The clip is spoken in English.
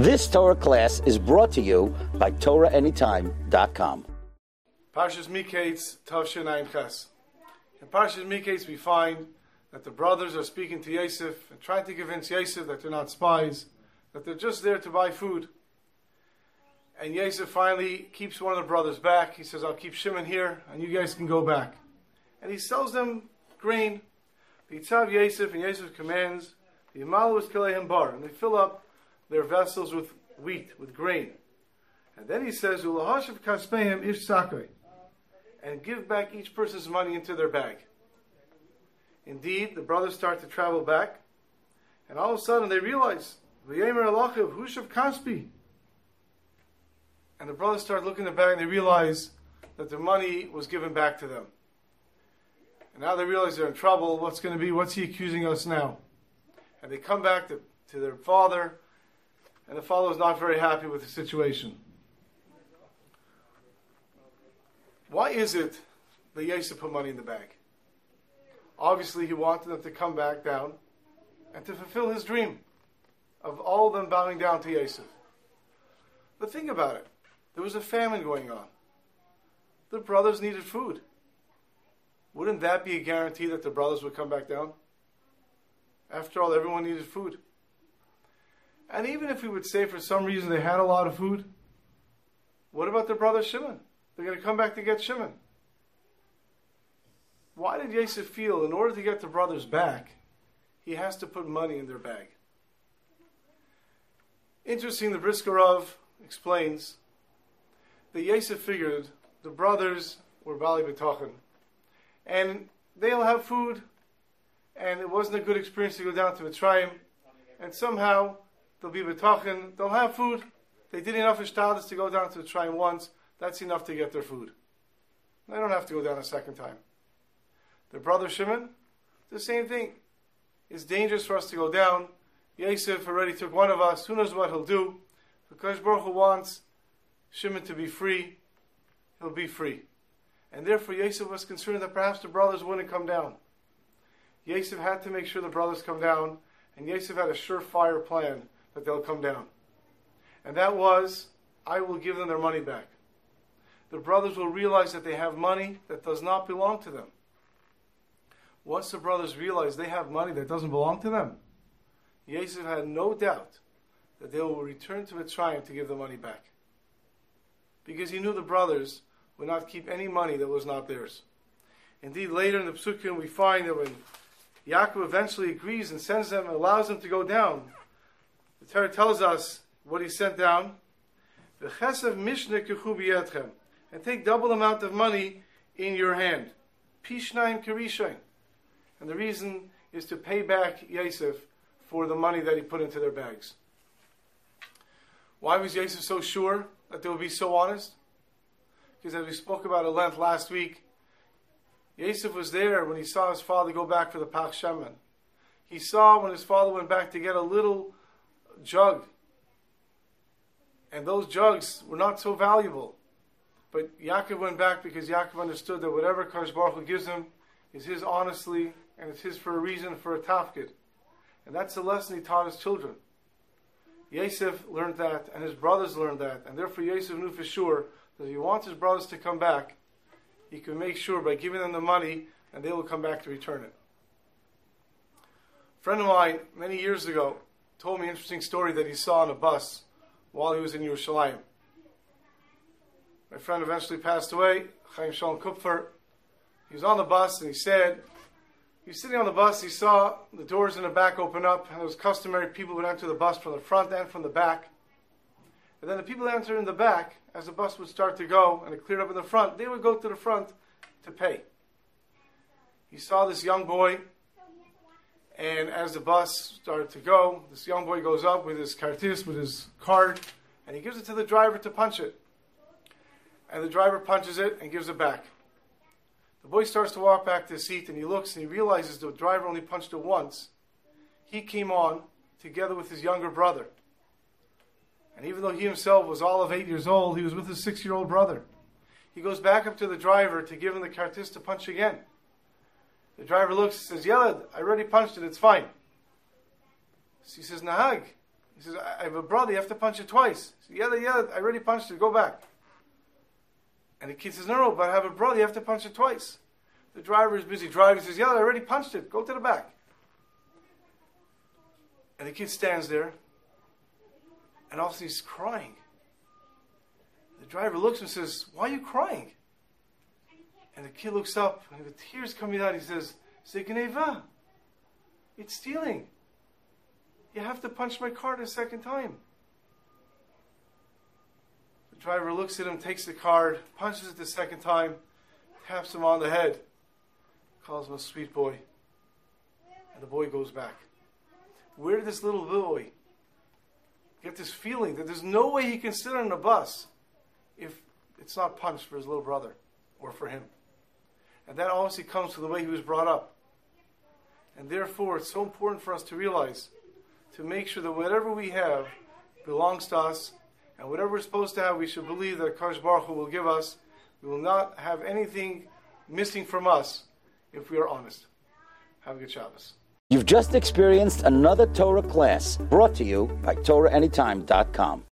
This Torah class is brought to you by TorahAnytime.com. Parshas Miketz, Tavshin Ein Ches. In Parshas Miketz, we find that the brothers are speaking to Yosef and trying to convince Yosef that they're not spies, that they're just there to buy food. And Yosef finally keeps one of the brothers back. He says, I'll keep Shimon here, and you guys can go back. And he sells them grain. Yitzav Yosef, and Yosef commands, the Yamalu is Kilehim Bar, and they fill up their vessels with wheat, with grain. And then he says, Ulahashav Kaspeim Ish Sakai, and give back each person's money into their bag. Indeed, the brothers start to travel back, and all of a sudden they realize, V'yemer Alachiv Hushav Kaspi. And the brothers start looking at the bag and they realize that their money was given back to them. And now they realize they're in trouble. What's going to be? What's he accusing us now? And they come back to, to their father, and the father is not very happy with the situation. Why is it that Yosef put money in the bag? Obviously, he wanted them to come back down and to fulfill his dream of all of them bowing down to Yosef. But think about it. There was a famine going on. The brothers needed food. Wouldn't that be a guarantee that the brothers would come back down? After all, everyone needed food. And even if we would say for some reason they had a lot of food, what about their brother Shimon? They're going to come back to get Shimon. Why did Yosef feel in order to get the brothers back, he has to put money in their bag? Interesting, the Brisker Rov explains that Yosef figured the brothers were Bali B'tachin, and they'll have food, and it wasn't a good experience to go down to Mitzrayim, and somehow they'll be B'tachin, they'll have food. They did enough Ishtadis to go down to Mitzrayim once, that's enough to get their food. They don't have to go down a second time. Their brother Shimon, the same thing. It's dangerous for us to go down. Yosef already took one of us. Who knows what he'll do? Because Baruch Hu wants Shimon to be free, he'll be free. And therefore, Yosef was concerned that perhaps the brothers wouldn't come down. Yosef had to make sure the brothers come down, and Yosef had a surefire plan that they'll come down. And that was, I will give them their money back. The brothers will realize that they have money that does not belong to them. Once the brothers realize they have money that doesn't belong to them, Yosef had no doubt that they will return to Mitzrayim to give the money back because he knew the brothers would not keep any money that was not theirs. Indeed, later in the Psukim, we find that when Yaakov eventually agrees and sends them and allows them to go down, Torah tells us what he sent down. The chesedhubiatchem and take double amount of money in your hand. Pishnaim kirishain. And the reason is to pay back Yosef for the money that he put into their bags. Why was Yosef so sure that they would be so honest? Because as we spoke about at length last week, Yosef was there when he saw his father go back for the Pach Shemen. He saw when his father went back to get a little jug. And those jugs were not so valuable. But Yaakov went back because Yaakov understood that whatever Kadosh Baruch Hu gives him is his honestly, and it's his for a reason, for a tafkid. And that's the lesson he taught his children. Yosef learned that, and his brothers learned that, and therefore Yosef knew for sure that if he wants his brothers to come back, he can make sure by giving them the money, and they will come back to return it. A friend of mine, many years ago, told me an interesting story that he saw on a bus while he was in Yerushalayim. My friend eventually passed away, Chaim Shalom Kupfer. He was on the bus and he said he was sitting on the bus, he saw the doors in the back open up, and it was customary people would enter the bus from the front and from the back. And then the people that entered in the back, as the bus would start to go and it cleared up in the front, they would go to the front to pay. He saw this young boy, and as the bus started to go, this young boy goes up with his kartis, with his card, and he gives it to the driver to punch it. And the driver punches it and gives it back. The boy starts to walk back to his seat and he looks and he realizes the driver only punched it once. He came on together with his younger brother. And even though he himself was all of eight years old, he was with his six year old brother. He goes back up to the driver to give him the kartis to punch again. The driver looks and says, Yelad, I already punched it, it's fine. So he says, Nahag, He says, I have a brother, you have to punch it twice. Says, yeah, yeah, I already punched it, go back. And the kid says, no, no, but I have a brother, you have to punch it twice. The driver is busy driving, he says, yeah, I already punched it, go to the back. And the kid stands there, and all of a sudden he's crying. The driver looks and says, why are you crying? And the kid looks up, and the tears coming out, he says, Zigneva, it's stealing. You have to punch my card a second time. The driver looks at him, takes the card, punches it the second time, taps him on the head, calls him a sweet boy. And the boy goes back. Where did this little boy get this feeling that there's no way he can sit on a bus if it's not punched for his little brother or for him? And that obviously comes from the way he was brought up. And therefore, it's so important for us to realize to make sure that whatever we have belongs to us, and whatever we're supposed to have, we should believe that Kadosh Baruch Hu will give us. We will not have anything missing from us if we are honest. Have a good Shabbos. You've just experienced another Torah class brought to you by TorahAnytime.com.